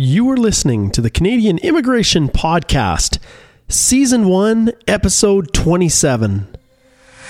You are listening to the Canadian Immigration Podcast, Season 1, Episode 27.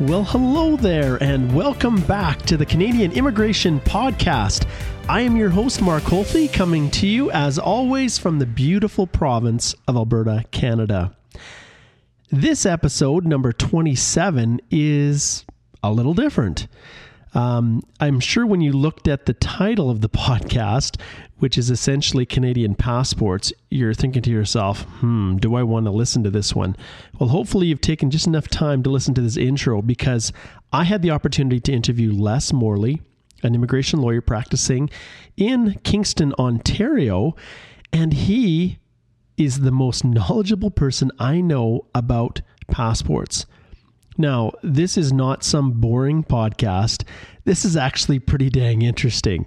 Well, hello there, and welcome back to the Canadian Immigration Podcast. I am your host, Mark Holthe, coming to you as always from the beautiful province of Alberta, Canada. This episode, number 27, is a little different. Um, I'm sure when you looked at the title of the podcast, which is essentially Canadian passports, you're thinking to yourself, hmm, do I want to listen to this one? Well, hopefully, you've taken just enough time to listen to this intro because I had the opportunity to interview Les Morley, an immigration lawyer practicing in Kingston, Ontario, and he is the most knowledgeable person I know about passports. Now, this is not some boring podcast. This is actually pretty dang interesting.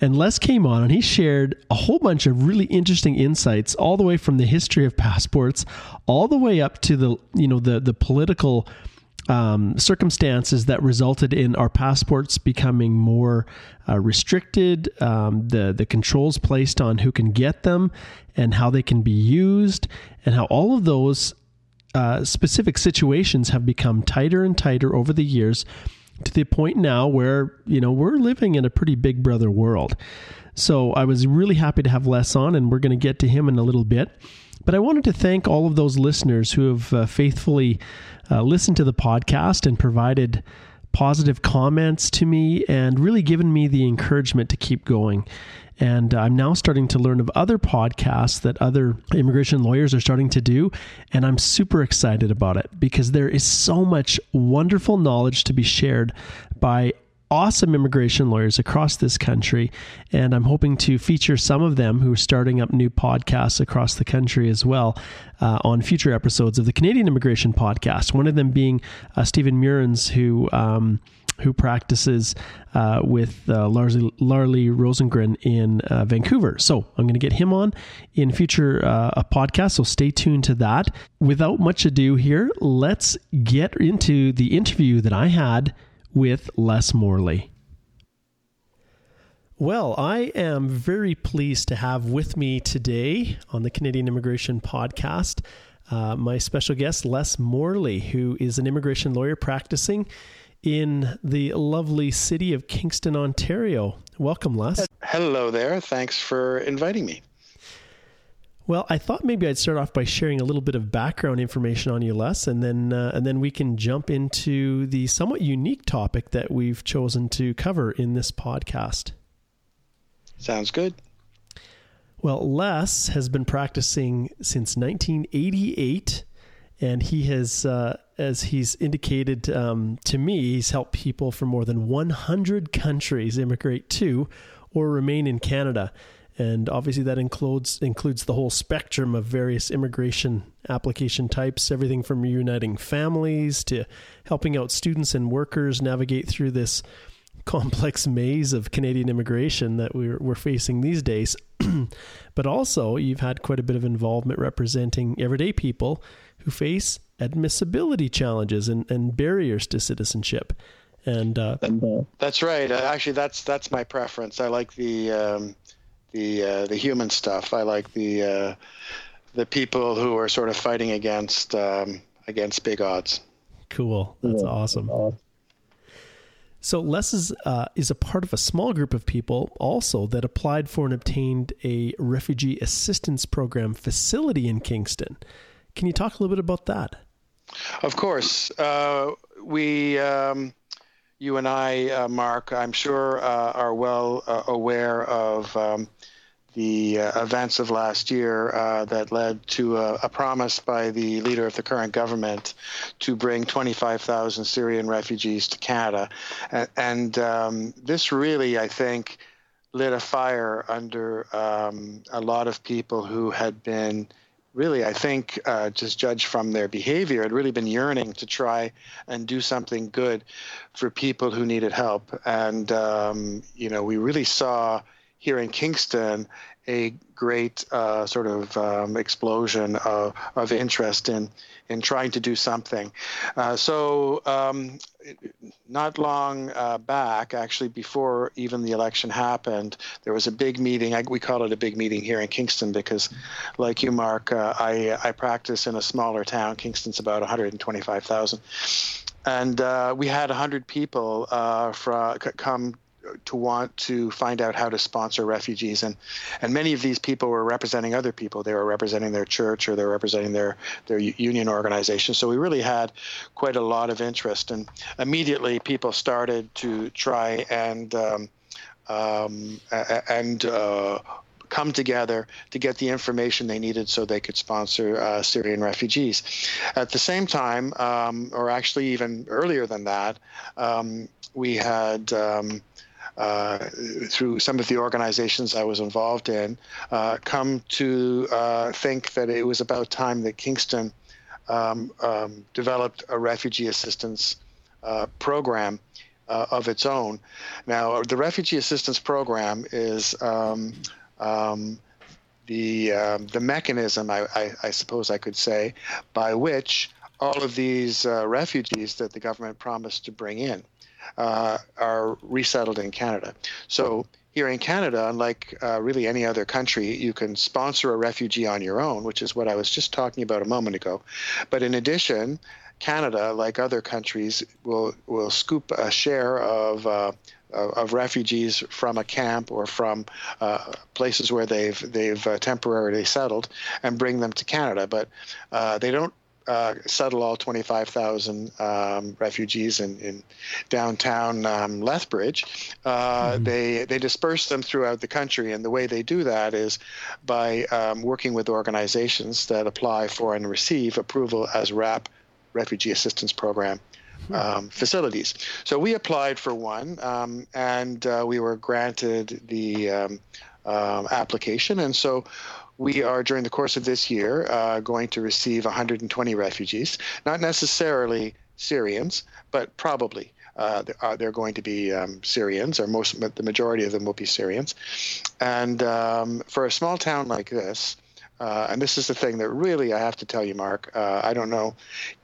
And Les came on and he shared a whole bunch of really interesting insights all the way from the history of passports all the way up to the you know the the political um, circumstances that resulted in our passports becoming more uh, restricted, um, the the controls placed on who can get them and how they can be used, and how all of those uh, specific situations have become tighter and tighter over the years to the point now where you know we're living in a pretty big brother world. So I was really happy to have Les on, and we're going to get to him in a little bit. But I wanted to thank all of those listeners who have uh, faithfully uh, listened to the podcast and provided positive comments to me and really given me the encouragement to keep going. And I'm now starting to learn of other podcasts that other immigration lawyers are starting to do. And I'm super excited about it because there is so much wonderful knowledge to be shared by awesome immigration lawyers across this country. And I'm hoping to feature some of them who are starting up new podcasts across the country as well uh, on future episodes of the Canadian Immigration Podcast. One of them being uh, Stephen Meurrens, who. Um, who practices uh, with uh, Rosenberg in uh, Vancouver. So I'm going to get him on in future uh, a podcast. So stay tuned to that. Without much ado, here let's get into the interview that I had with Les Morley. Well, I am very pleased to have with me today on the Canadian Immigration Podcast uh, my special guest, Les Morley, who is an immigration lawyer practicing in the lovely city of Kingston, Ontario. Welcome, Les. Hello there. Thanks for inviting me. Well, I thought maybe I'd start off by sharing a little bit of background information on you, Les, and then uh, and then we can jump into the somewhat unique topic that we've chosen to cover in this podcast. Sounds good. Well, Les has been practicing since 1988, and he has, uh, as he's indicated um, to me, he's helped people from more than 100 countries immigrate to or remain in Canada and obviously that includes includes the whole spectrum of various immigration application types everything from reuniting families to helping out students and workers navigate through this complex maze of Canadian immigration that we're, we're facing these days. but also, you've had quite a bit of involvement representing everyday people who face admissibility challenges and, and barriers to citizenship. And uh, that's right. Actually, that's that's my preference. I like the um, the uh, the human stuff. I like the uh, the people who are sort of fighting against um, against big odds. Cool. That's yeah. awesome. So Les is, uh, is a part of a small group of people also that applied for and obtained a refugee assistance program facility in Kingston. Can you talk a little bit about that? Of course. Uh, we um, you and I, uh, Mark, I'm sure, uh, are well uh, aware of um, the uh, events of last year uh, that led to a, a, promise by the leader of the current government to bring 25,000 Syrian refugees to Canada. And, and um, this really, I think, lit a fire under um, a lot of people who had been really, I think, uh, just judged from their behavior, had really been yearning to try and do something good for people who needed help. And, um, you know, we really saw here in Kingston a great uh, sort of um, explosion of, of interest in in trying to do something. Uh, so um, not long uh, back, actually before even the election happened, there was a big meeting. I, we call it a big meeting here in Kingston because, like you, Mark, uh, I I practice in a smaller town. Kingston's about 125,000 and uh, we had 100 people uh, come to want to find out how to sponsor refugees. And and many of these people were representing other people. They were representing their church or they were representing their their union organization. So we really had quite a lot of interest. And immediately people started to try and um, um, and uh, come together to get the information they needed so they could sponsor uh, Syrian refugees. At the same time, um, or actually even earlier than that, um, we had um, uh, through some of the organizations I was involved in, uh, come to uh, think that it was about time that Kingston um, um, developed a refugee assistance uh, program uh, of its own. Now, the refugee assistance program is um, um the um, the mechanism, I, I, I, suppose I could say, by which all of these refugees that the government promised to bring in uh, are resettled in Canada. So here in Canada, unlike uh, really any other country, you can sponsor a refugee on your own, which is what I was just talking about a moment ago. But in addition, Canada, like other countries, will will scoop a share of uh, of refugees from a camp or from uh, places where they've they've uh, temporarily settled and bring them to Canada. But uh, they don't uh, settle all 25,000 um, refugees in, in downtown um, Lethbridge. Uh, mm-hmm. They they disperse them throughout the country, and the way they do that is by um, working with organizations that apply for and receive approval as RAP, Refugee Assistance Program. Hmm. Um, facilities. So we applied for one, um, and uh, we were granted the um, um application. And so we are during the course of this year uh, going to receive 120 refugees, not necessarily Syrians, but probably. Uh, they're, they're, going to be um, Syrians, or most the majority of them will be Syrians. And um, for a small town like this, uh, and this is the thing that really I have to tell you, Mark. Uh, I don't know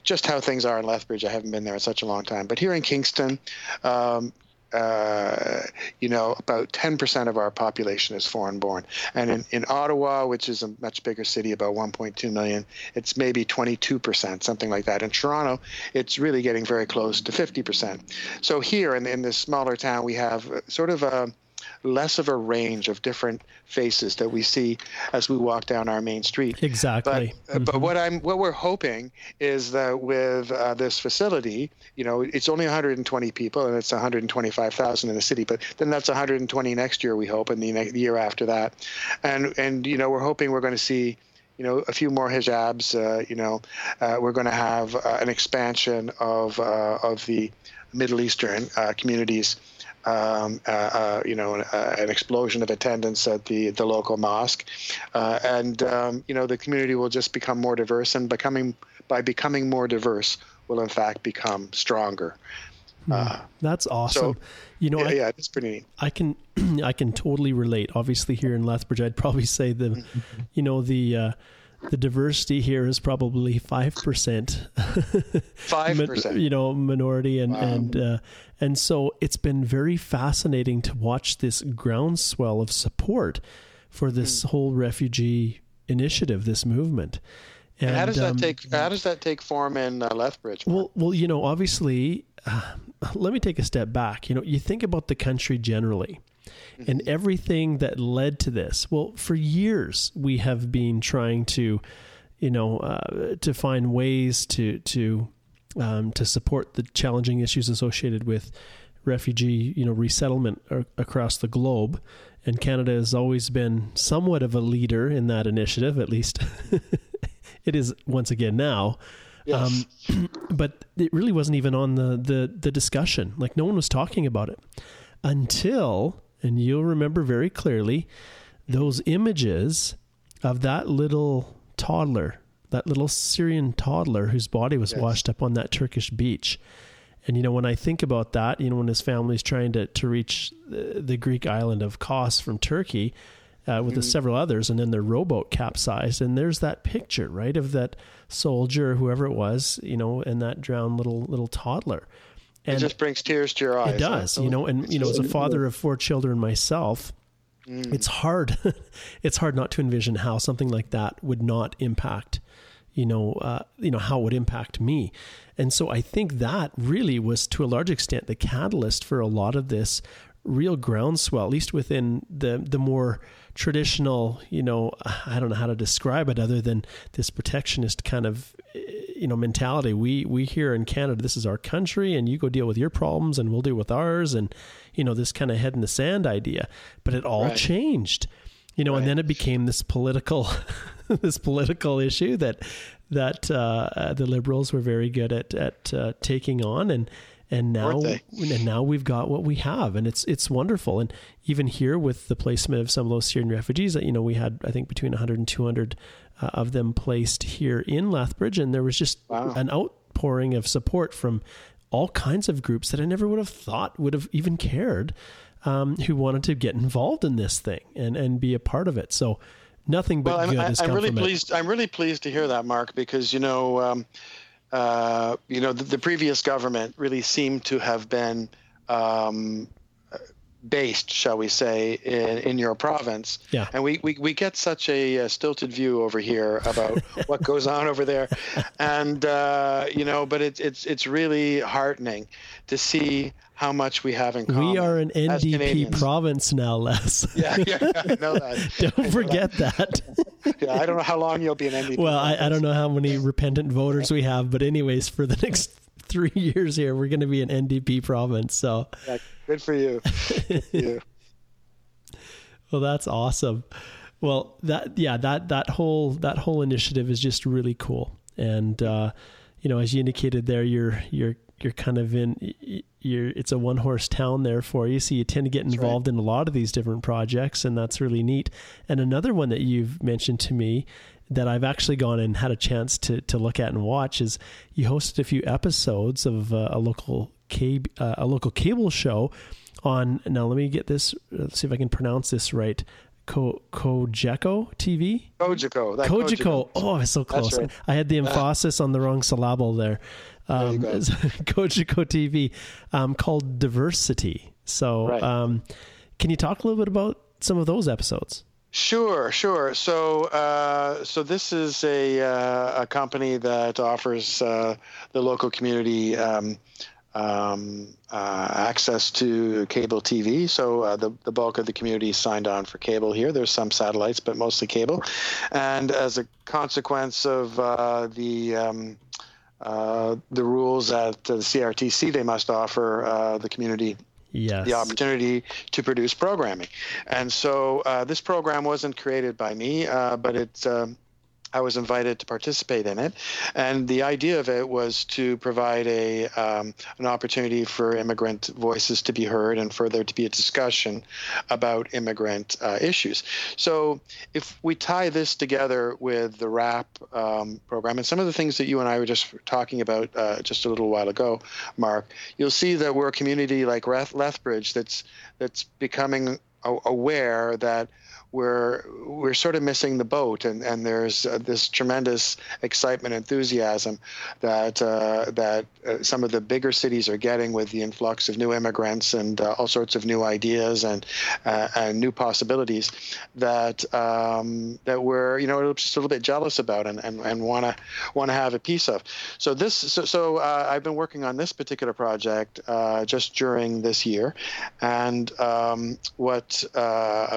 just how things are in Lethbridge. I haven't been there in such a long time. But here in Kingston, um, uh, you know, about 10% of our population is foreign born. And in, in Ottawa, which is a much bigger city, about 1.2 million, it's maybe 22%, something like that. In Toronto, it's really getting very close to 50%. So here in, in this smaller town, we have sort of a less of a range of different faces that we see as we walk down our main street. Exactly. But, uh, mm-hmm. but what I'm what we're hoping is that with uh, this facility, you know, it's only 120 people and it's 125,000 in the city, but then that's 120 next year we hope, and the, next, the year after that, and and you know we're hoping we're going to see you know, a few more hijabs. Uh, you know, uh, we're going to have uh, an expansion of uh, of the Middle Eastern uh, communities um, uh, uh, you know, uh, an explosion of attendance at the, the local mosque. Uh, and, um, you know, the community will just become more diverse and becoming, by becoming more diverse, will in fact become stronger. Uh, That's awesome. So, you know, yeah, I, yeah, it's pretty neat. I can, I can totally relate. Obviously, here in Lethbridge, I'd probably say the, mm-hmm. you know, the, uh, the diversity here is probably five percent. Five percent, you know, minority, and wow. and uh, and so it's been very fascinating to watch this groundswell of support for this mm. whole refugee initiative, this movement. And, and how does that um, take? How does that take form in uh, Lethbridge? Well, well, you know, obviously, uh, let me take a step back. You know, you think about the country generally mm-hmm. and everything that led to this. Well, for years we have been trying to, you know, uh, to find ways to to um, to support the challenging issues associated with refugee, you know, resettlement across the globe. And Canada has always been somewhat of a leader in that initiative, at least it is once again now. Yes. Um, but it really wasn't even on the, the, the discussion. Like no one was talking about it until and you'll remember very clearly those images of that little toddler, that little Syrian toddler whose body was yes. washed up on that Turkish beach. And you know, when I think about that, you know, when his family's trying to to reach the, the Greek island of Kos from Turkey, uh, with mm-hmm. several others, and then their rowboat capsized, and there's that picture, right, of that soldier, whoever it was, you know, and that drowned little little toddler. And it just brings tears to your eyes. It does, you know, and you know, as a father of four children myself, mm. it's hard. it's hard not to envision how something like that would not impact, you know, uh, you know how it would impact me. And so I think that really was, to a large extent, the catalyst for a lot of this real groundswell, at least within the the more traditional, you know, I don't know how to describe it other than this protectionist kind of you know mentality. We we here in Canada, this is our country, and you go deal with your problems, and we'll deal with ours, and you know this kind of head in the sand idea. But it all right. changed, you know, right. and then it became this political this political issue that that uh, the liberals were very good at at uh, taking on and and now and now we've got what we have and it's it's wonderful and even here with the placement of some of those Syrian refugees that you know we had I think between 100 and 200 uh, of them placed here in Lethbridge and there was just wow. an outpouring of support from all kinds of groups that I never would have thought would have even cared um, who wanted to get involved in this thing and and be a part of it so nothing but well, good I'm come really pleased. I'm really pleased to hear that Mark because you know um, uh, you know, the, the, previous government really seemed to have been um, based, shall we say, in, in your province. Yeah. And we, we, we get such a, a stilted view over here about what goes on over there. And, uh, you know, but it, it's, it's really heartening to see how much we have in common. We are an NDP province now, Les. yeah, yeah, I know that. don't forget that. yeah, I don't know how long you'll be an NDP. Well, I, I, don't know how many repentant voters we have, but anyways, for the next three years here, we're going to be an NDP province. So, good for you. Good for you. well, that's awesome. Well, that yeah, that that whole that whole initiative is just really cool, and uh, you know, as you indicated there, you're you're you're kind of in you're it's a one horse town there for you so you tend to get involved right. in a lot of these different projects and that's really neat and another one that you've mentioned to me that I've actually gone and had a chance to to look at and watch is you hosted a few episodes of uh, a local cable uh, a local cable show on now let me get this let's see if I can pronounce this right Ko, Kojeko TV? Kojeko. Kojeko. Oh, it's so close. Right. I had the emphasis on the wrong syllable there um, Kojiko TV um, called Diversity. So, right. um, can you talk a little bit about some of those episodes? Sure, sure. So, uh, so this is a uh, a company that offers uh, the local community um, um, uh, access to cable TV. So uh, the the bulk of the community signed on for cable here. There's some satellites, but mostly cable. And as a consequence of uh, the um, uh, the rules at the CRTC, they must offer uh, the community yes. the opportunity to produce programming. And so uh, this program wasn't created by me, uh, but it's um, I was invited to participate in it, and the idea of it was to provide a um, an opportunity for immigrant voices to be heard and for there to be a discussion about immigrant uh, issues. So, if we tie this together with the RAP um, program and some of the things that you and I were just talking about uh, just a little while ago, Mark, you'll see that we're a community like Lethbridge that's that's becoming aware that we're we're sort of missing the boat, and and there's uh, this tremendous excitement, enthusiasm that uh, that uh, some of the bigger cities are getting with the influx of new immigrants and uh, all sorts of new ideas and uh, and new possibilities that um, that we're you know just a little bit jealous about and and, and want to want to have a piece of. So this so, so uh, I've been working on this particular project just during this year, and um, what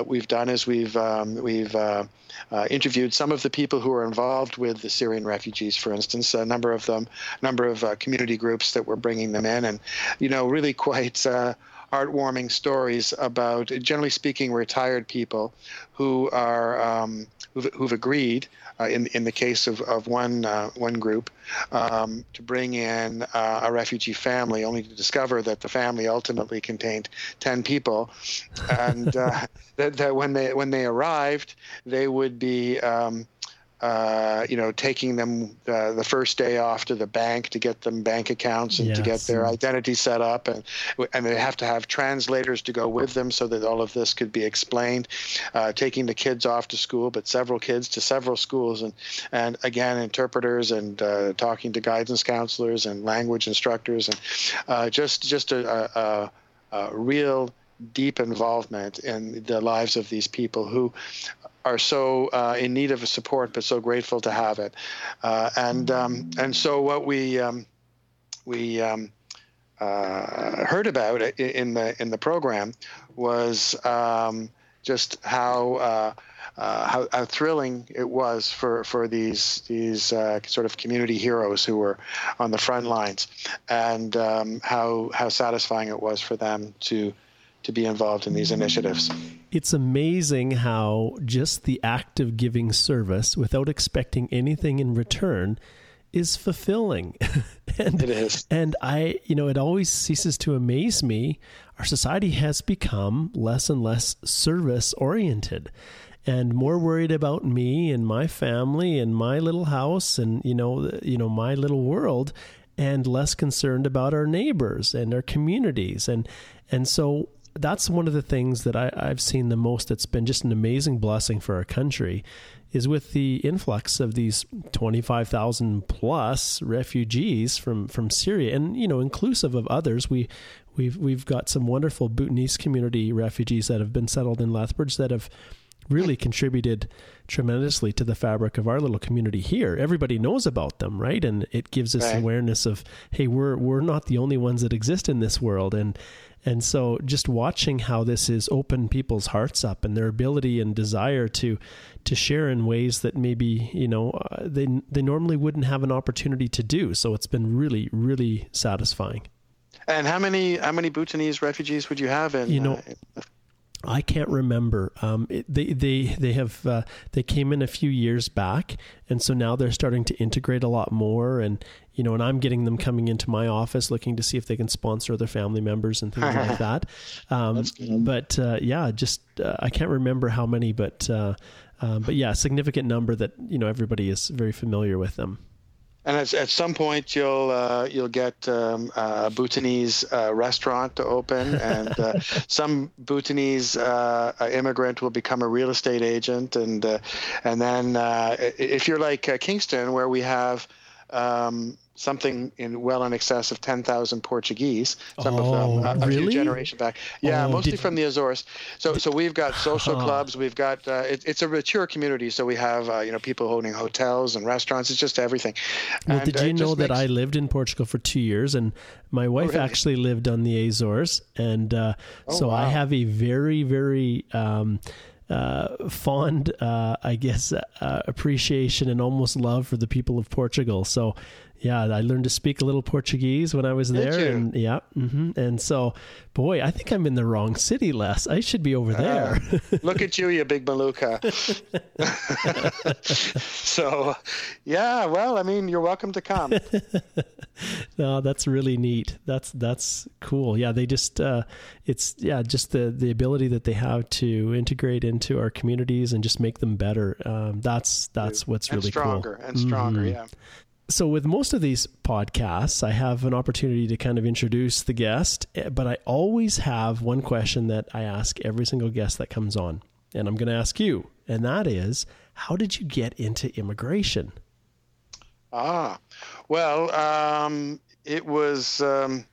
we've done is we we've um, we've uh, uh, interviewed some of the people who are involved with the Syrian refugees, for instance, a number of them, a number of uh, community groups that were bringing them in, and you know, really quite uh, heartwarming stories about, generally speaking, retired people who are um, who've, who've agreed uh, in in the case of of one uh, one group um, to bring in uh, a refugee family, only to discover that the family ultimately contained ten people, and uh, that, that when they when they arrived, they would be um, uh, you know, taking them uh, the first day off to the bank to get them bank accounts and yes. to get their identity set up, and and they have to have translators to go with them so that all of this could be explained. Uh, taking the kids off to school, but several kids to several schools, and and again interpreters and uh, talking to guidance counselors and language instructors, and uh, just just a, a, a real deep involvement in the lives of these people who are so uh, in need of support, but so grateful to have it. Uh, and um, and so what we um, we um, uh, heard about in the in the program was um, just how. Uh, uh, how, how, thrilling it was for, for these these uh, sort of community heroes who were on the front lines, and um, how how satisfying it was for them to to be involved in these initiatives. It's amazing how just the act of giving service without expecting anything in return is fulfilling. and, it is. And I, you know, it always ceases to amaze me. Our society has become less and less service oriented and more worried about me and my family and my little house and you know you know my little world and less concerned about our neighbors and our communities and and so that's one of the things that I, I've seen the most that's been just an amazing blessing for our country is with the influx of these 25,000 plus refugees from, from Syria and you know inclusive of others we we've we've got some wonderful Bhutanese community refugees that have been settled in Lethbridge that have really contributed tremendously to the fabric of our little community here. Everybody knows about them, right? And it gives us right. awareness of, hey, we're we're not the only ones that exist in this world. And and so just watching how this has opened people's hearts up and their ability and desire to to share in ways that maybe, you know, uh, they they normally wouldn't have an opportunity to do. So it's been really really satisfying. And how many how many Bhutanese refugees would you have in? You know, uh, I can't remember. Um, it, they they they have uh, they came in a few years back, and so now they're starting to integrate a lot more. And you know, and I'm getting them coming into my office looking to see if they can sponsor their family members and things like that. Um, but uh, yeah, just uh, I can't remember how many, but uh, uh, but yeah, significant number that you know everybody is very familiar with them. And at, at some point, you'll uh, you'll get um, a Bhutanese uh, restaurant to open, and uh, some Bhutanese uh, immigrant will become a real estate agent, and uh, and then uh, if you're like Kingston, where we have um, something in well in excess of 10,000 Portuguese, some oh, of them a, a really? few generations back. Yeah, oh, mostly did... from the Azores. So so we've got social clubs, we've got uh, it, it's a mature community, so we have uh, you know people owning hotels and restaurants, it's just everything. Well, and, did you know that makes... I lived in Portugal for 2 years and my wife oh, really? actually lived on the Azores and uh, oh, so wow. I have a very very um, uh, fond, uh, I guess, uh, appreciation and almost love for the people of Portugal. So yeah, I learned to speak a little Portuguese when I was there, and yeah, mm-hmm. and so, boy, I think I'm in the wrong city, Les. I should be over there. Uh, look at you, you big maluka. so, yeah, well, I mean, you're welcome to come. no, that's really neat. That's that's cool. Yeah, they just uh, it's yeah, just the the ability that they have to integrate into our communities and just make them better. Um, that's that's what's and really stronger cool. and stronger. Mm-hmm. Yeah so with most of these podcasts i have an opportunity to kind of introduce the guest eh, but i always have one question that i ask every single guest that comes on. And i'm going to ask you and that is how did you get into immigration? Ah well um, it was um,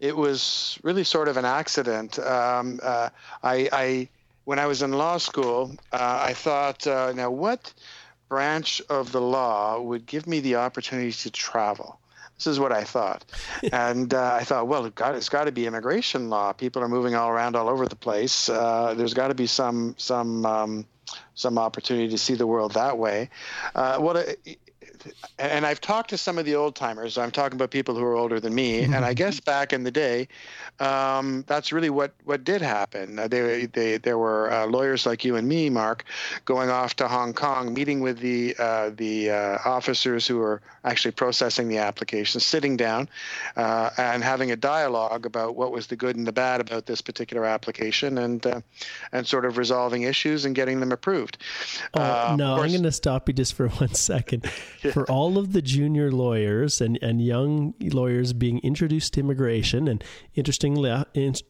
it was really sort of an accident. Um, uh, I, I, when i was in law school uh, i thought uh, now what branch of the law would give me the opportunity to travel. This is what I thought. and uh, I thought, well, God, it's got to be immigration law. People are moving all around all over the place. Uh, there's got to be some some um, some opportunity to see the world that way. Uh, what and I've talked to some of the old timers. I'm talking about people who are older than me, and I guess back in the day, um, that's really what what did happen. Uh, they, they there were uh, lawyers like you and me, Mark, going off to Hong Kong, meeting with the uh, the uh, officers who were actually processing the application, sitting down, uh, and having a dialogue about what was the good and the bad about this particular application, and uh, and sort of resolving issues and getting them approved. Oh, no, I'm going to stop you just for one second. yeah. For all of the junior lawyers and, and young lawyers being introduced to immigration, and interestingly,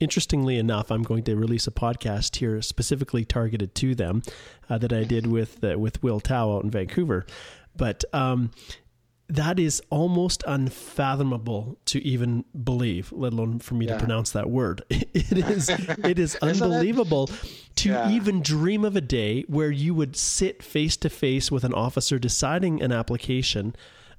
interestingly enough, I'm going to release a podcast here specifically targeted to them uh, that I did with uh, with Will Tao out in Vancouver. But um, that is almost unfathomable to even believe, let alone for me yeah. to pronounce that word. It is it is unbelievable to yeah. even dream of a day where you would sit face to face with an officer deciding an application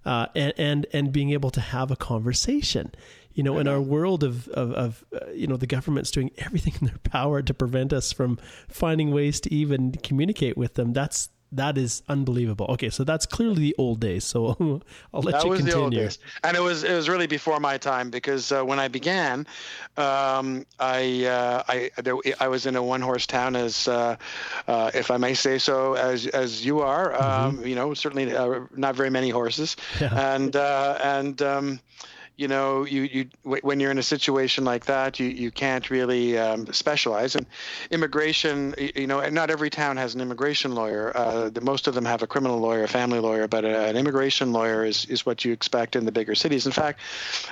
uh, and, and and being able to have a conversation. You know, in our world of of, of uh, you know the government's doing everything in their power to prevent us from finding ways to even communicate with them. That's that is unbelievable. Okay, so that's clearly the old days. So I'll let that you was continue. The old days. And it was it was really before my time because uh, when I began, um, I uh, I there, I was in a one horse town as uh, uh, if I may say so as as you are. Um, mm-hmm. You know, certainly uh, not very many horses, yeah. and uh, and. Um, you know, you, you when you're in a situation like that, you, you can't really um, specialize. And immigration, you know, not every town has an immigration lawyer. Uh, the, most of them have a criminal lawyer, a family lawyer, but a, an immigration lawyer is, is what you expect in the bigger cities. In fact,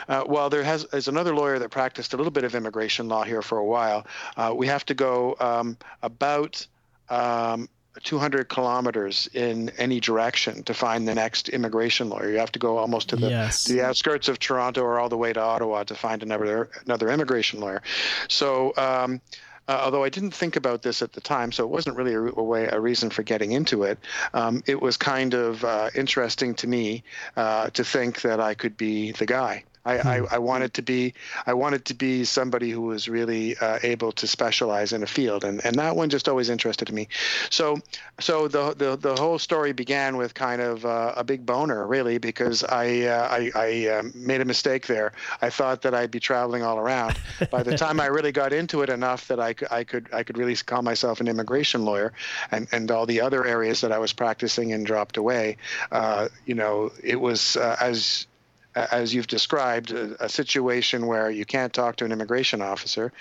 uh, while there has is another lawyer that practiced a little bit of immigration law here for a while, uh, we have to go um, about um, 200 kilometers in any direction to find the next immigration lawyer. You have to go almost to the, yes. the outskirts of Toronto or all the way to Ottawa to find another another immigration lawyer. So. Um, uh, although I didn't think about this at the time, so it wasn't really a, a way a reason for getting into it. Um, it was kind of uh, interesting to me uh, to think that I could be the guy. I, I, hmm. I, wanted to be I wanted to be somebody who was really uh, able to specialize in a field, and, and that one just always interested me. So so the the, the whole story began with kind of uh, a big boner, really, because I uh, I, I um, made a mistake there. I thought that I'd be traveling all around. By the time I really got into it enough that I could I could I could really call myself an immigration lawyer, and and all the other areas that I was practicing and dropped away, uh, you know, it was uh, as as you've described, a, a, situation where you can't talk to an immigration officer.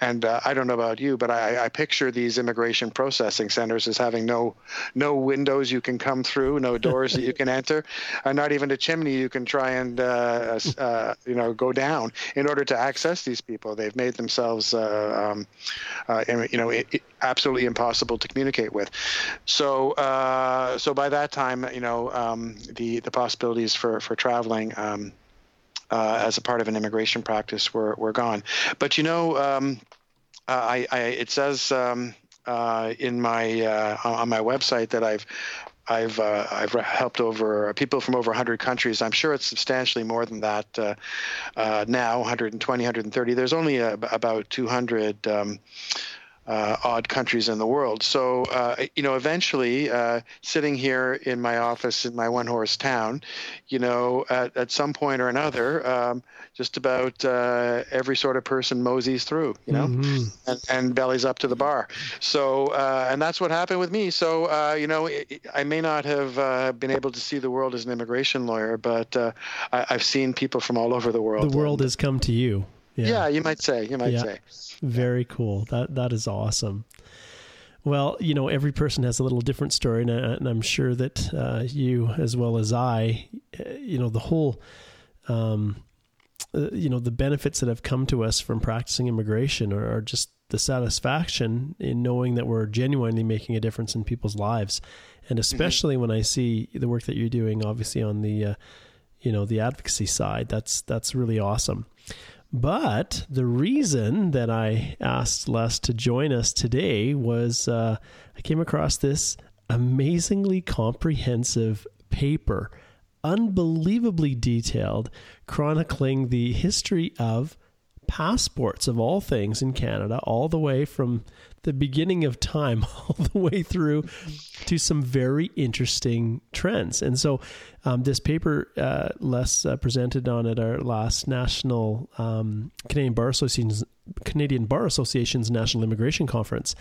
And uh, I don't know about you, but I, I, picture these immigration processing centers as having no no windows you can come through, no doors that you can enter, and not even a chimney you can try and uh, uh, you know go down in order to access these people. They've made themselves uh, um, uh, you know it, it, absolutely impossible to communicate with. So uh, so by that time, you know um, the the possibilities for for traveling. Um, uh, as a part of an immigration practice were, were gone. But you know, um, I, I, it says um, uh, in my uh, on my website that I've I've uh, I've helped over people from over 100 countries. I'm sure it's substantially more than that uh, uh, now, 120, 130. There's only a, about 200. Um, uh, odd countries in the world. So, uh, you know, eventually, uh, sitting here in my office in my one horse town, you know, at, at some point or another, um, just about uh, every sort of person moseys through, you know, mm-hmm. and, and, bellies up to the bar. So, uh, and that's what happened with me. So, uh, you know, it, I may not have been able to see the world as an immigration lawyer, but I, have seen people from all over the world. The world and, has come to you. Yeah. yeah, you might say. You might yeah. say. Very cool. That that is awesome. Well, you know, every person has a little different story, and, I, and I'm sure that uh, you, as well as I, uh, you know, the whole, um, uh, you know, the benefits that have come to us from practicing immigration are, are, just the satisfaction in knowing that we're genuinely making a difference in people's lives, and mm-hmm. especially mm-hmm. when I see the work that you're doing, obviously on the, uh, you know, the advocacy side. That's that's really awesome. But the reason that I asked Les to join us today was uh, I came across this amazingly comprehensive paper, unbelievably detailed, chronicling the history of passports of all things in Canada, all the way from the beginning of time all the way through to some very interesting trends. And so, um, this paper, uh, Les uh, presented on at our last national um, Canadian Bar Association's Canadian Bar Association's National Immigration Conference.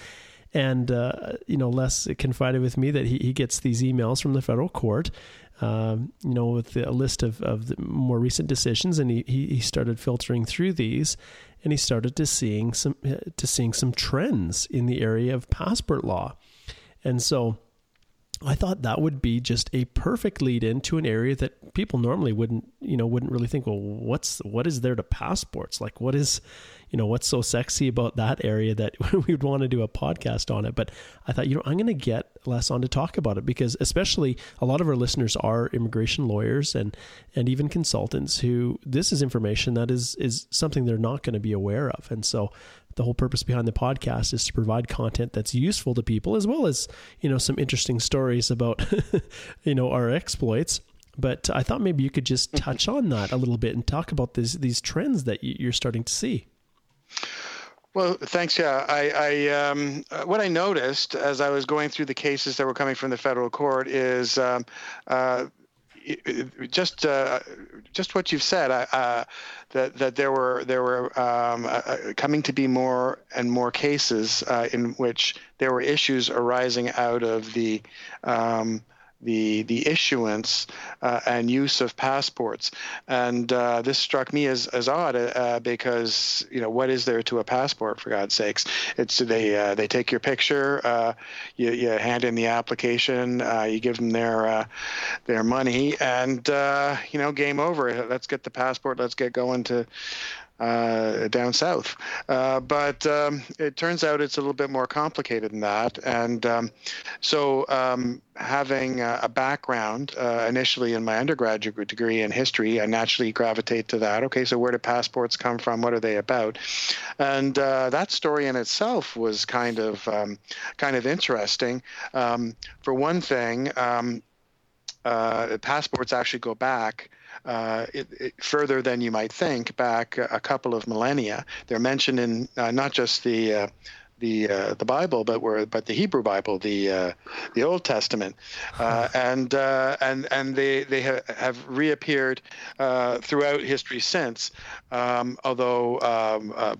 And, uh, you know, Les confided with me that he, he gets these emails from the federal court, um, you know, with a list of, of more recent decisions. And he, he started filtering through these and he started to seeing some, to seeing some trends in the area of passport law. And so I thought that would be just a perfect lead into an area that people normally wouldn't, you know, wouldn't really think, well, what's, what is there to passports? Like, what is, you know, what's so sexy about that area that we'd want to do a podcast on it. But I thought, you know, I'm going to get Les on to talk about it because especially a lot of our listeners are immigration lawyers and, and even consultants who this is information that is, is something they're not going to be aware of. And so the whole purpose behind the podcast is to provide content that's useful to people as well as you know some interesting stories about you know our exploits but i thought maybe you could just mm-hmm. touch on that a little bit and talk about these these trends that you're starting to see well, thanks. Yeah, I, I um, what I noticed as I was going through the cases that were coming from the federal court is um, uh, just uh, just what you've said. Uh, that that there were there were um, uh, uh, coming to be more and more cases uh, in which there were issues arising out of the um, the the issuance uh, and use of passports, and uh, this struck me as as odd uh, because you know what is there to a passport for God's sakes? It's they uh, they take your picture, uh, you, you hand in the application, uh, you give them their their money, and you know game over. Let's get the passport. Let's get going to uh, down south. Uh, but um, it turns out it's a little bit more complicated than that. And um, so, um, having a, a background uh, initially in my undergraduate degree in history, I naturally gravitate to that. Okay, so where do passports come from? What are they about? And uh, that story in itself was kind of um, kind of interesting. Um, for one thing, um, uh, passports actually go back uh, it, it, further than you might think, back a couple of millennia. They're mentioned in uh, not just the uh, the uh, the Bible, but were but the Hebrew Bible, the uh, the Old Testament, uh, and uh, and and they they ha- have reappeared uh, throughout history since, um, although. Um, uh,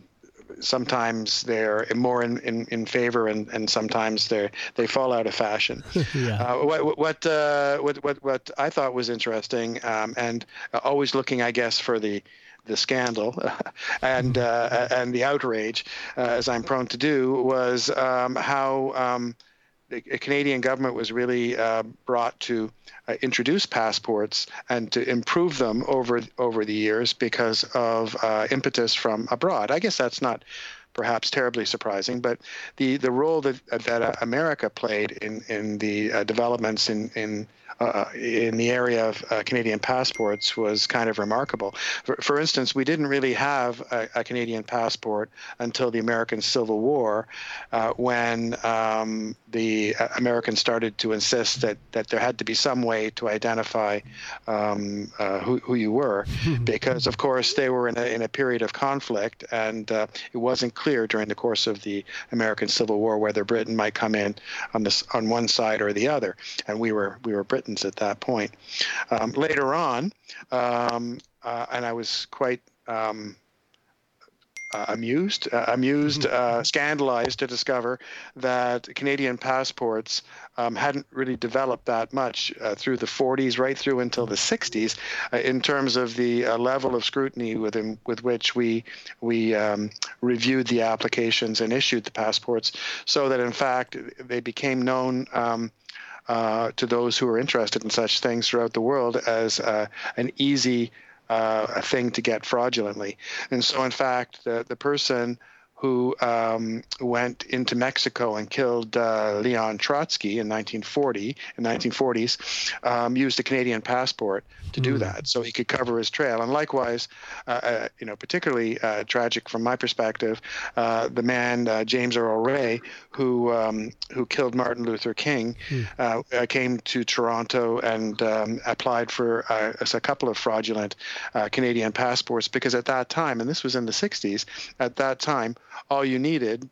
sometimes they're more in, in, in favor and, and sometimes they they fall out of fashion. yeah. uh, what what, uh, what what what I thought was interesting um, and always looking, I guess, for the the scandal and uh, and the outrage, uh, as I'm prone to do, was um, how um, the Canadian government was really uh, brought to uh, introduce passports and to improve them over over the years because of uh, impetus from abroad. I guess that's not perhaps terribly surprising, but the, the role that that America played in in the uh, developments in in uh, in the area of uh, Canadian passports was kind of remarkable. For, for instance, we didn't really have a, a, Canadian passport until the American Civil War, uh, when um, the uh, Americans started to insist that, that there had to be some way to identify um, uh, who, who you were, because of course they were in a, in a period of conflict, and uh, it wasn't clear during the course of the American Civil War whether Britain might come in on this on one side or the other, and we were we were Britain at that point. Um, later on, um, uh, and I was quite um, uh, amused, uh, amused, uh, scandalized to discover that Canadian passports um, hadn't really developed that much uh, through the 40s, right through until the 60s, uh, in terms of the uh, level of scrutiny within, with which we we um, reviewed the applications and issued the passports, so that in fact they became known. Uh, to those who are interested in such things throughout the world as uh, an easy uh, thing to get fraudulently. And so, in fact, the, the person who um, went into Mexico and killed uh, Leon Trotsky in 1940 in 1940s, um, used a Canadian passport to do that, so he could cover his trail. And likewise, uh, uh, you know, particularly uh, tragic from my perspective, uh, the man uh, James Earl Ray, who um, who killed Martin Luther King, uh, uh, came to Toronto and um, applied for uh, a couple of fraudulent uh, Canadian passports because at that time, and this was in the 60s, at that time, all you needed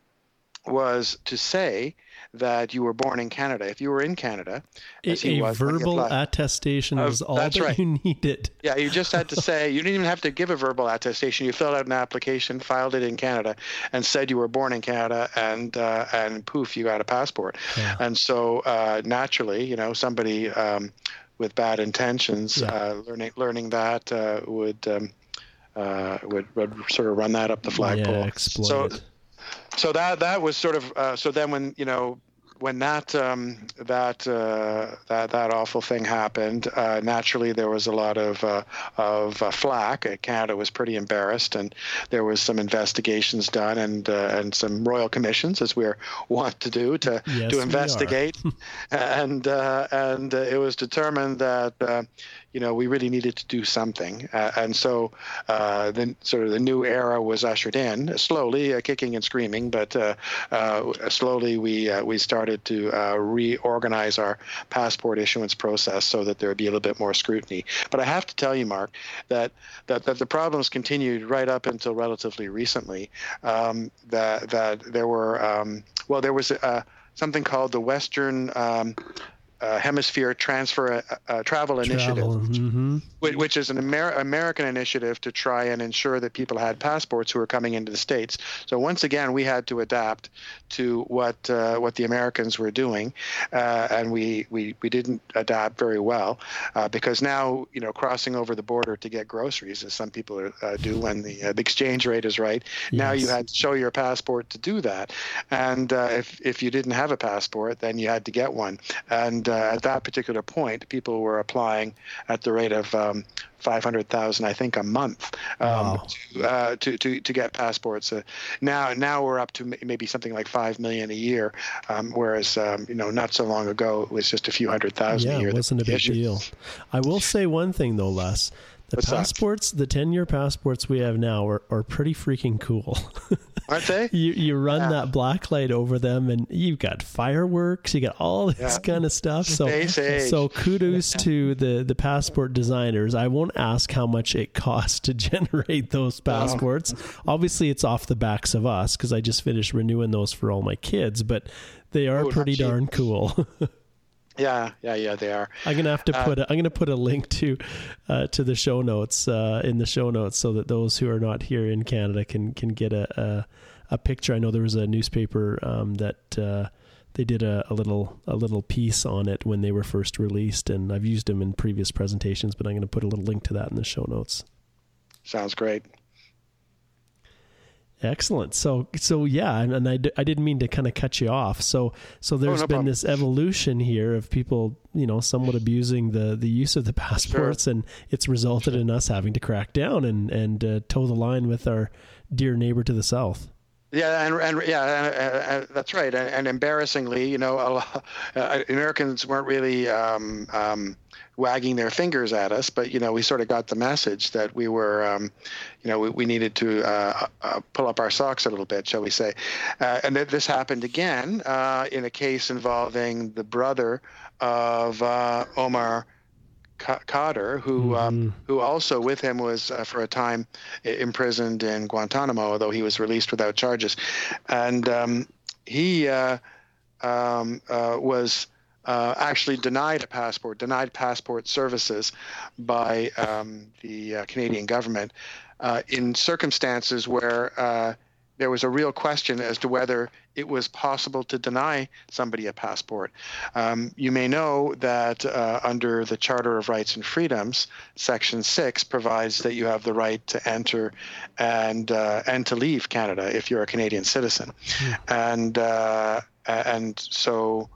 was to say that you were born in Canada. If you were in Canada, A, was verbal attestation Uh, was all that's that right. you needed. Yeah, you just had to say you didn't even have to give a verbal attestation. You filled out an application, filed it in Canada, and said you were born in Canada, and uh, and poof, you got a passport. And so uh, naturally, you know, somebody um, with bad intentions, Yeah. uh, learning learning that uh, would. Um, uh, would, would sort of run that up the flagpole. Yeah, exploit so, so that that was sort of uh, so then when you know when that um, that uh, that that awful thing happened, uh, naturally there was a lot of uh, of uh, flack. Uh, Canada was pretty embarrassed, and there was some investigations done and uh, and some royal commissions, as we're wont to do, to Yes, to investigate. and uh, and uh, it was determined that. Uh, you know, we really needed to do something, uh, and so uh, then sort of the new era was ushered in slowly, uh, kicking and screaming, but uh, uh, slowly we uh, we started to uh, reorganize our passport issuance process so that there would be a little bit more scrutiny. But I have to tell you, Mark, that that, that the problems continued right up until relatively recently. Um, that that there were um, well, there was uh, something called the Western. Um, uh, Hemisphere Transfer uh, uh, Travel Initiative, Travel. hmm whi- which is an Amer- American initiative to try and ensure that people had passports who were coming into the states. So once again, we had to adapt to what uh, what the Americans were doing, uh, and we, we we didn't adapt very well uh, because now you know crossing over the border to get groceries, as some people uh, do when the, uh, the exchange rate is right. Now you had to show your passport to do that, and uh, if if you didn't have a passport, then you had to get one. And uh, at that particular point, people were applying at the rate of um, 500,000, I think, a month um, Wow. to, uh, to, to to get passports. Uh, now now we're up to maybe something like five million a year, um, whereas um, you know not so long ago it was just a few hundred thousand Yeah, a year. it wasn't a big issued. deal. I will say one thing though, Les. The What's that? passports, the ten-year passports we have now are, are pretty freaking cool. aren't they? you you run that black light over them, and you've got fireworks. You got all this Yeah. kind of stuff. So so kudos to the the passport designers. I won't ask how much it costs to generate those oh. passports. Obviously, it's off the backs of us because I just finished renewing those for all my kids, but they are Oh, not pretty darn cool. Yeah, yeah, yeah. They are. I'm gonna have to Uh, put a, I'm gonna put a link to uh, to the show notes uh, in the show notes so that those who are not here in Canada can can get a a, a picture. I know there was a newspaper um, that uh, they did a, a little a little piece on it when they were first released, and I've used them in previous presentations. But I'm gonna put a little link to that in the show notes. Sounds great. Excellent. So, so yeah, and, and I, d- I didn't mean to kind of cut you off. So, so there's no been problem. this evolution here of people, you know, somewhat abusing the the use of the passports, and it's resulted in us having to crack down and and uh, toe the line with our dear neighbor to the south. Yeah, and, and yeah, and, and, that's right. And, and embarrassingly, you know, a lot, uh, Americans weren't really um, um, wagging their fingers at us, but you know, we sort of got the message that we were, um, you know, we, we needed to uh, uh, pull up our socks a little bit, shall we say? Uh, and th- this happened again uh, in a case involving the brother of uh, Omar. Khadr, who um, who also with him was uh, for a time imprisoned in Guantanamo, although he was released without charges, and um, he uh, um, uh, was uh, actually denied a passport, denied passport services by um, the uh, Canadian government uh, in circumstances where uh, there was a real question as to whether it was possible to deny somebody a passport. Um, you may know that uh, under the Charter of Rights and Freedoms, Section 6 provides that you have the right to enter and, uh, and to leave Canada if you're a Canadian citizen. And, uh, and so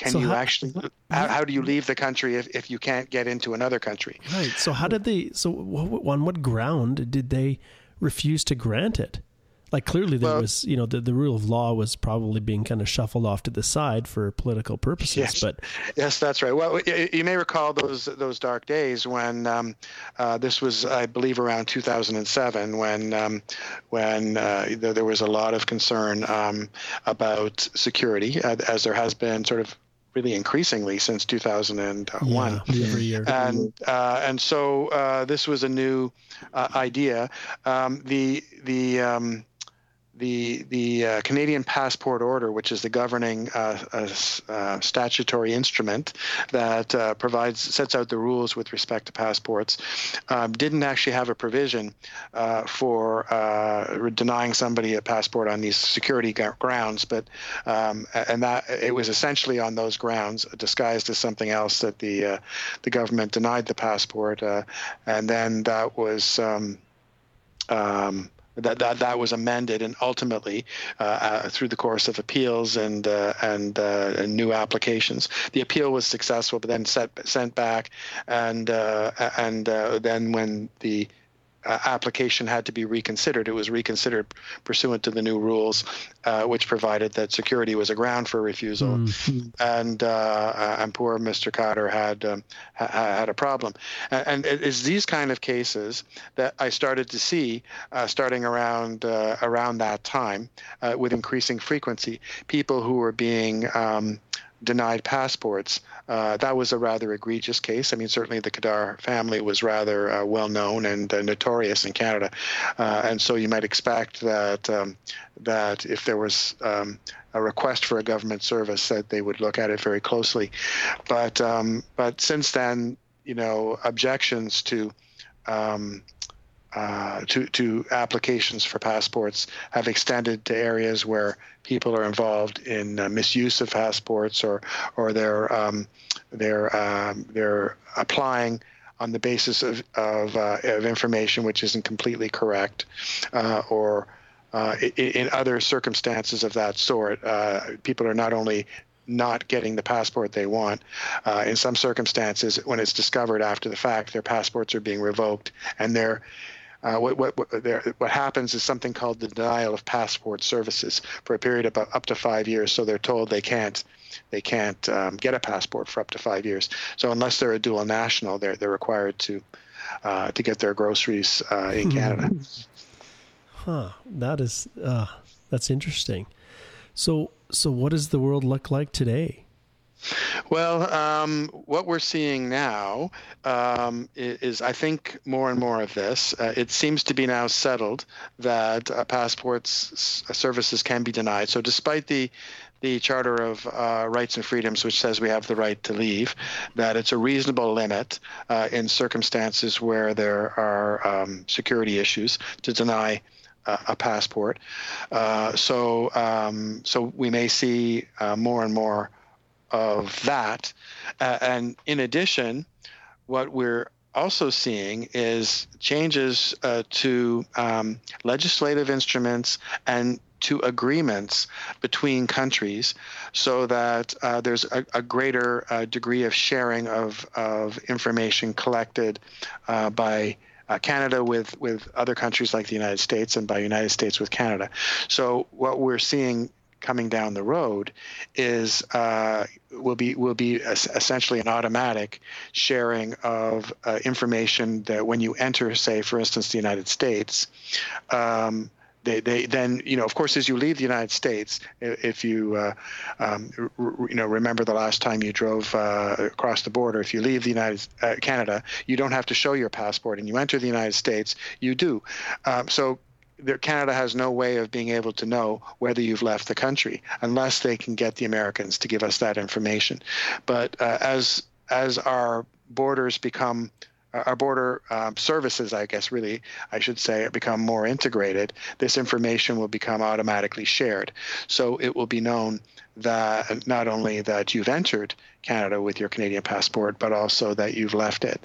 can So you how- actually, how, how do you leave the country if, if you can't get into another country? Right. So how did they? So on what ground did they refuse to grant it? Like clearly there well, was, you know, the, the rule of law was probably being kind of shuffled off to the side for political purposes. Yes, but yes, that's right. Well, you may recall those those dark days when um, uh, this was, I believe, around 2007, when um, when uh, there was a lot of concern um, about security, uh, as there has been sort of really increasingly since 2001. Yeah, every year. And uh, and so uh, this was a new uh, idea. Um, the the um, the the uh, Canadian Passport Order, which is the governing uh, uh, uh statutory instrument that uh, provides sets out the rules with respect to passports, um, didn't actually have a provision uh, for denying somebody a passport on these security grounds, but um, and that it was essentially on those grounds, disguised as something else, that the the government denied the passport, and then that was. Um, um, that that, that was amended and ultimately uh, uh, through the course of appeals and uh, and, uh, and, new applications. The appeal was successful but then set, sent back and uh, and uh, then when the uh, application had to be reconsidered. It was reconsidered pursuant to the new rules, uh, which provided that security was a ground for refusal, mm-hmm. and uh, and poor Mr. Khadr had um, ha- had a problem. And, it is these kind of cases that I started to see uh, starting around uh, around that time uh, with increasing frequency. People who were being um, denied passports. Uh, that was a rather egregious case. I mean, certainly the Khadr family was rather uh, well known and uh, notorious in Canada, uh, and so you might expect that um, that if there was um, a request for a government service, that they would look at it very closely. But um, but since then, you know, objections to um, uh, to, to applications for passports have extended to areas where people are involved in uh, misuse of passports or or they're um, they're um, they're applying on the basis of of, uh, of information which isn't completely correct uh, or uh, in, other circumstances of that sort, uh, people are not only not getting the passport they want. Uh, in some circumstances, when it's discovered after the fact, their passports are being revoked, and they're uh, what, what, what, there, what, happens is something called the denial of passport services for a period of up to five years. So they're told they can't they can't um, get a passport for up to five years. So unless they're a dual national, they're they're required to uh, to get their groceries uh, in Canada. Huh. That is uh, that's interesting. So so what does the world look like today? Well, um, what we're seeing now um, is, I think, more and more of this. Uh, it seems to be now settled that uh, passports uh, services can be denied. So, despite the the Charter of uh, Rights and Freedoms, which says we have the right to leave, that it's a reasonable limit uh, in circumstances where there are um, security issues to deny uh, a passport. Uh, so, um, so we may see more and more of that. Uh, and in addition, what we're also seeing is changes uh, to um, legislative instruments and to agreements between countries so that uh, there's a, a greater uh, degree of sharing of, of information collected uh, by uh, Canada with, with other countries like the United States and by United States with Canada. So what we're seeing coming down the road is uh, will be will be essentially an automatic sharing of uh, information that when you enter, say, for instance, the United States. Um, they, they then you know of course as you leave the United States if you uh, um, r- you know remember the last time you drove uh, across the border if you leave the United uh, Canada you don't have to show your passport and you enter the United States you do um, so Canada has no way of being able to know whether you've left the country unless they can get the Americans to give us that information. But uh, as as our borders become uh, our border um, services, I guess, really, I should say, become more integrated, this information will become automatically shared. So it will be known that not only that you've entered Canada with your Canadian passport, but also that you've left it.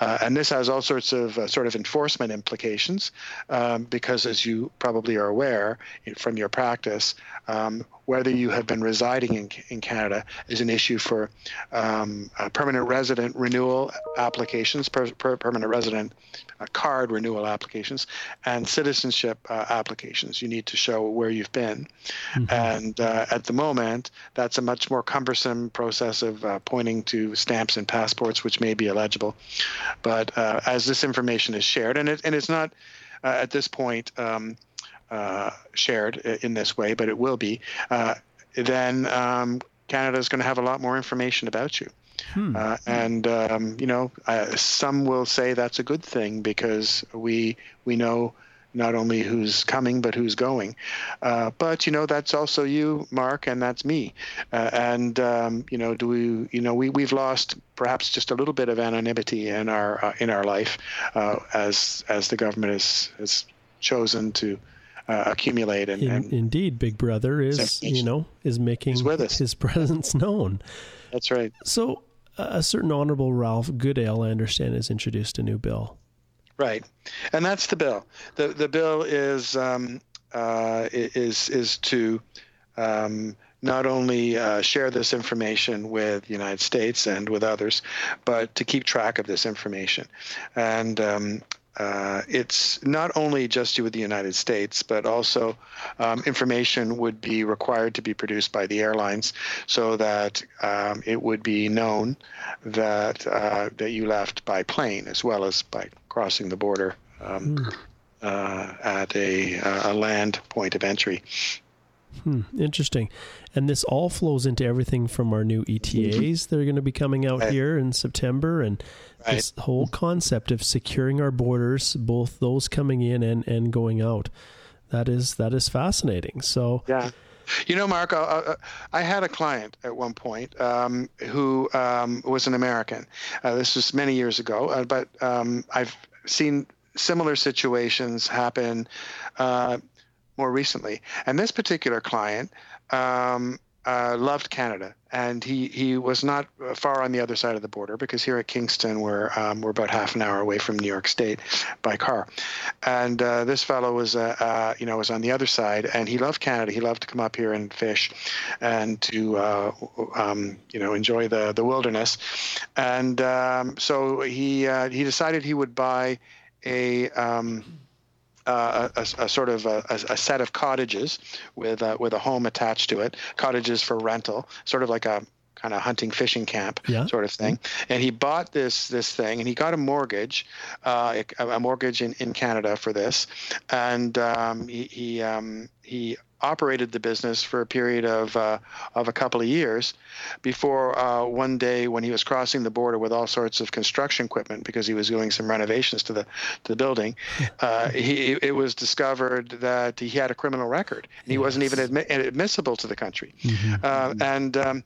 Uh, and this has all sorts of uh, sort of enforcement implications um, because, as you probably are aware from your practice, um, whether you have been residing in, in Canada is an issue for um, uh, permanent resident renewal applications, per, per permanent resident uh, card renewal applications, and citizenship uh, applications. You need to show where you've been. Mm-hmm. And uh, at the moment, that's a much more cumbersome process of uh, pointing to stamps and passports, which may be illegible. But uh, as this information is shared, and, it, and it's not at this point, um, uh, shared in this way, but it will be, uh, then um, Canada is going to have a lot more information about you. Hmm. Uh, and um, you know, uh, some will say that's a good thing because we we know not only who's coming but who's going. Uh, but you know, that's also you, Mark, and that's me. Uh, and um, you know, do we? You know, we we've lost perhaps just a little bit of anonymity in our in our life as as the government has has chosen to uh, accumulate. And, In, and, indeed, Big Brother is you know is making his presence known. That's right. So a certain honorable Ralph Goodale, I understand, has introduced a new bill. Right, and that's the bill. the The bill is um, uh, is is to um, not only uh, share this information with the United States and with others, but to keep track of this information. And um, uh, it's not only just you with the United States, but also um, information would be required to be produced by the airlines so that um, it would be known that uh, that you left by plane as well as by crossing the border um, mm. uh, at a, a land point of entry. Hmm, interesting. And this all flows into everything from our new ETAs that are going to be coming out here in September and right. this whole concept of securing our borders, both those coming in and, and going out. That is that is fascinating. So yeah. You know, Mark, I, I, had a client at one point um, who um, was an American. Uh, this was many years ago, uh, but um, I've seen similar situations happen uh, more recently. And this particular client um, uh, loved Canada, and he, he was not far on the other side of the border because here at Kingston we're um, we're about half an hour away from New York State by car, and uh, this fellow was uh, uh you know was on the other side, and he loved Canada. He loved to come up here and fish, and to uh, um, you know enjoy the the wilderness, and um, so he uh, he decided he would buy a um, uh, a, a, sort of a, a, set of cottages with uh, with a home attached to it, cottages for rental, sort of like a kind of hunting fishing camp yeah. sort of thing. And he bought this this thing, and he got a mortgage, uh, a, mortgage in, in Canada for this, and um, he he, um, he operated the business for a period of uh, of a couple of years before uh, one day when he was crossing the border with all sorts of construction equipment because he was doing some renovations to the to the building uh, he it was discovered that he had a criminal record and he yes. wasn't even admi- admissible to the country mm-hmm. Uh, and um,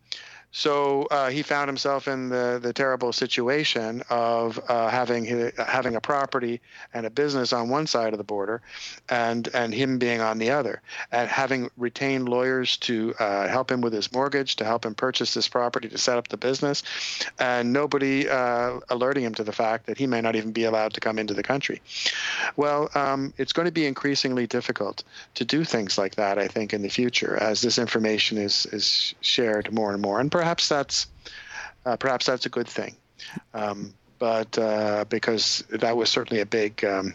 so uh, he found himself in the, the terrible situation of uh, having having a property and a business on one side of the border, and and him being on the other, and having retained lawyers to uh, help him with his mortgage, to help him purchase this property, to set up the business, and nobody uh, alerting him to the fact that he may not even be allowed to come into the country. Well, um, it's going to be increasingly difficult to do things like that, I think, in the future as this information is is shared more and more, and perhaps that's uh, perhaps that's a good thing. Um, but uh, because that was certainly a big um,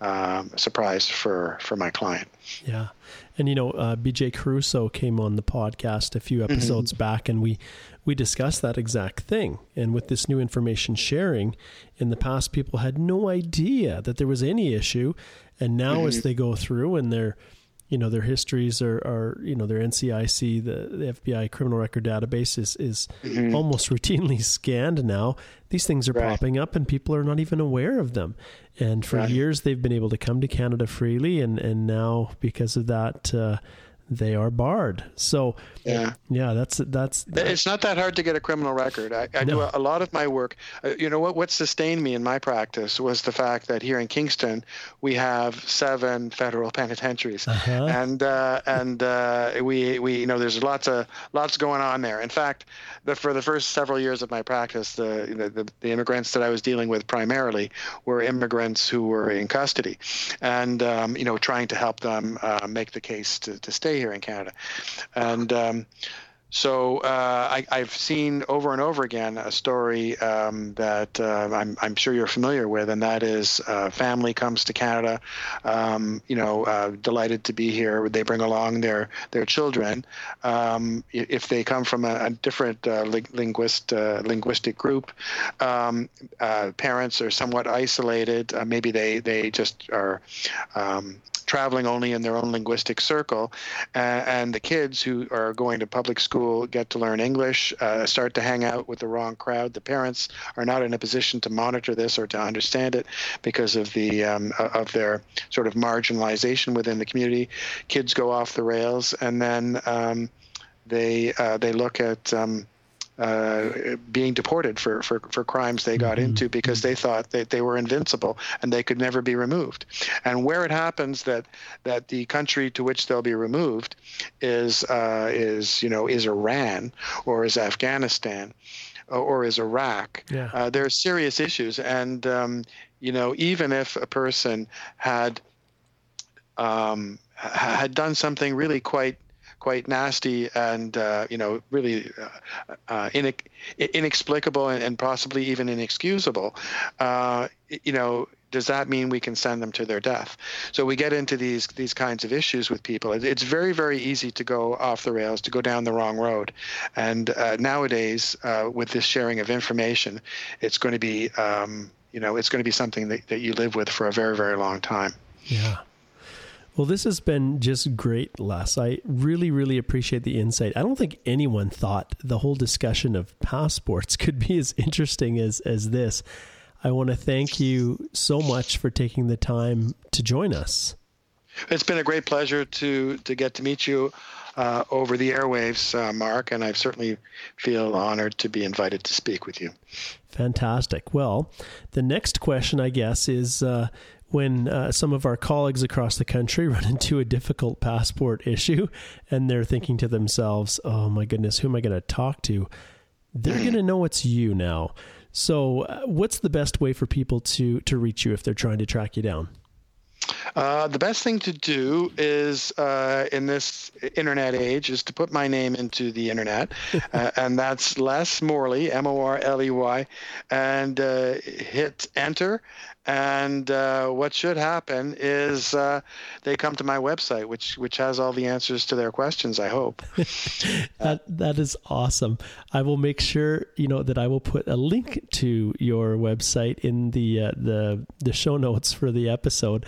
um, surprise for for my client. Yeah, and you know, uh, BJ Caruso came on the podcast a few mm-hmm. episodes mm-hmm. back, and we we discussed that exact thing. And with this new information sharing, in the past, people had no idea that there was any issue, and now mm-hmm. as they go through and they're you know their histories are, are you know their NCIC the, the FBI criminal record database is is mm-hmm. almost routinely scanned now. These things are right. popping up and people are not even aware of them. And for right. years they've been able to come to Canada freely, and and now because of that. Uh, they are barred. So yeah, yeah, that's that's. It's not that hard to get a criminal record. I, I no. do a, a, lot of my work. Uh, you know what? What sustained me in my practice was the fact that here in Kingston we have seven federal penitentiaries, uh-huh. and uh, and uh, we we you know there's lots of lots going on there. In fact, the, for the first several years of my practice, the, the the immigrants that I was dealing with primarily were immigrants who were in custody, and um, you know trying to help them uh, make the case to, to stay here in Canada, and um, so uh, I, have seen over and over again a story um, that uh, I'm, I'm, sure you're familiar with, and that is uh, family comes to Canada, um, you know, uh, delighted to be here. They bring along their their children. Um, if they come from a, a different uh, linguist uh, linguistic group, um, parents are somewhat isolated. maybe they they just are um, traveling only in their own linguistic circle. Uh, and the kids who are going to public school get to learn English, uh, start to hang out with the wrong crowd. The parents are not in a position to monitor this or to understand it because of the um, of their sort of marginalization within the community. Kids go off the rails, and then um, they uh, they look at um, uh, being deported for, for, for crimes they got mm-hmm. into because they thought that they were invincible and they could never be removed. And where it happens that that the country to which they'll be removed is uh, is you know is Iran or is Afghanistan or is Iraq. Yeah. Uh, there are serious issues, and um, you know even if a person had um, had done something really quite quite nasty and uh, you know really uh, uh, inexplicable and, and, possibly even inexcusable, uh, you know. Does that mean we can send them to their death? So we get into these these kinds of issues with people. It's very very easy to go off the rails, to go down the wrong road, and uh, nowadays uh, with this sharing of information, it's going to be um, you know it's going to be something that, that you live with for a very very long time. Yeah. Well, this has been just great, Les. I really, really appreciate the insight. I don't think anyone thought the whole discussion of passports could be as interesting as, as this. I want to thank you so much for taking the time to join us. It's been a great pleasure to to get to meet you uh, over the airwaves, uh, Mark, and I certainly feel honored to be invited to speak with you. Fantastic. Well, the next question, I guess, is uh, when uh, some of our colleagues across the country run into a difficult passport issue and they're thinking to themselves, oh my goodness, who am I going to talk to? They're going to know it's you now. So, uh, what's the best way for people to, to reach you if they're trying to track you down? Uh, the best thing to do is uh, in this internet age is to put my name into the internet, uh, and that's Les Morley, M O R L E Y, and uh, hit enter, and uh, what should happen is uh, they come to my website, which which has all the answers to their questions. I hope. that that is awesome. I will make sure you know that I will put a link to your website in the uh, the the show notes for the episode.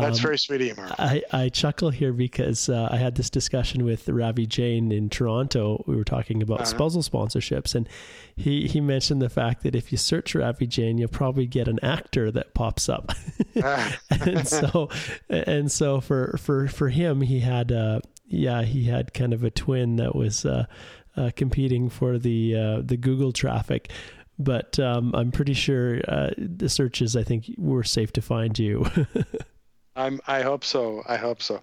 That's um, very sweet of you, Mark. I, I chuckle here because uh, I had this discussion with Ravi Jain in Toronto. We were talking about uh-huh. spousal sponsorships, and he, he mentioned the fact that if you search Ravi Jain, you'll probably get an actor that pops up. Ah. and so and so for for for him, he had uh, yeah he had kind of a twin that was uh, uh, competing for the uh, the Google traffic but um, I'm pretty sure uh, the searches I think were safe to find you. I'm, I hope so. I hope so.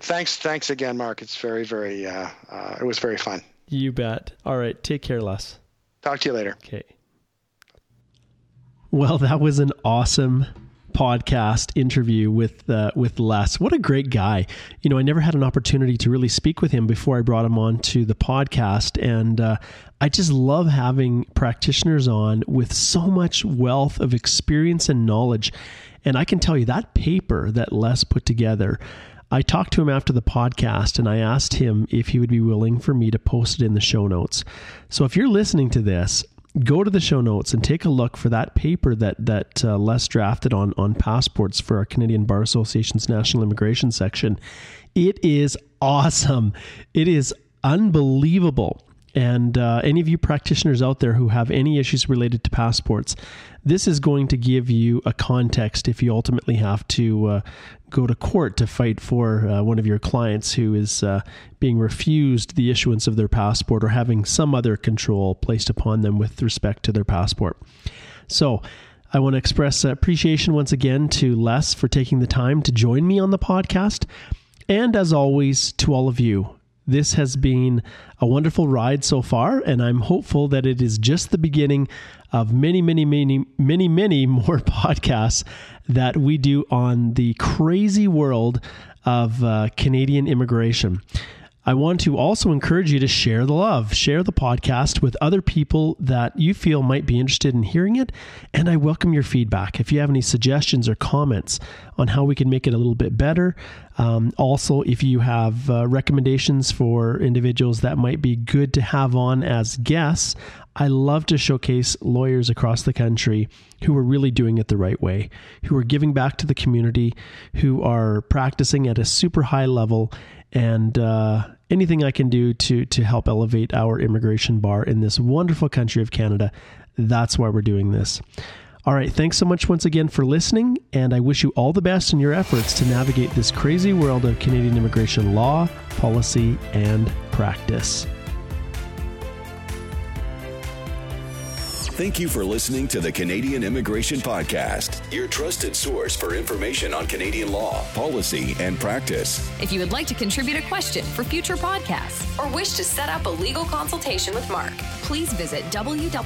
Thanks. Thanks again, Mark. It's very, very, uh, uh, it was very fun. You bet. All right. Take care, Les. Talk to you later. Okay. Well, that was an awesome podcast interview with uh, with Les. What a great guy! You know, I never had an opportunity to really speak with him before I brought him on to the podcast, and uh, I just love having practitioners on with so much wealth of experience and knowledge. And I can tell you that paper that Les put together, I talked to him after the podcast and I asked him if he would be willing for me to post it in the show notes. So if you're listening to this, go to the show notes and take a look for that paper that that uh, Les drafted on on passports for our Canadian Bar Association's National Immigration section. It is awesome. It is unbelievable And uh, any of you practitioners out there who have any issues related to passports, this is going to give you a context if you ultimately have to uh, go to court to fight for uh, one of your clients who is uh, being refused the issuance of their passport or having some other control placed upon them with respect to their passport. So, I want to express appreciation once again to Les for taking the time to join me on the podcast. And as always, to all of you, this has been a wonderful ride so far, and I'm hopeful that it is just the beginning of many, many, many, many, many more podcasts that we do on the crazy world of uh, Canadian immigration. I want to also encourage you to share the love, share the podcast with other people that you feel might be interested in hearing it. And I welcome your feedback. If you have any suggestions or comments on how we can make it a little bit better, um, also, if you have uh, recommendations for individuals that might be good to have on as guests, I love to showcase lawyers across the country who are really doing it the right way, who are giving back to the community, who are practicing at a super high level and uh, anything I can do to to help elevate our immigration bar in this wonderful country of Canada. That's why we're doing this. All right, thanks so much once again for listening, and I wish you all the best in your efforts to navigate this crazy world of Canadian immigration law, policy, and practice. Thank you for listening to the Canadian Immigration Podcast, your trusted source for information on Canadian law, policy, and practice. If you would like to contribute a question for future podcasts or wish to set up a legal consultation with Mark, please visit www.ht-llp.com.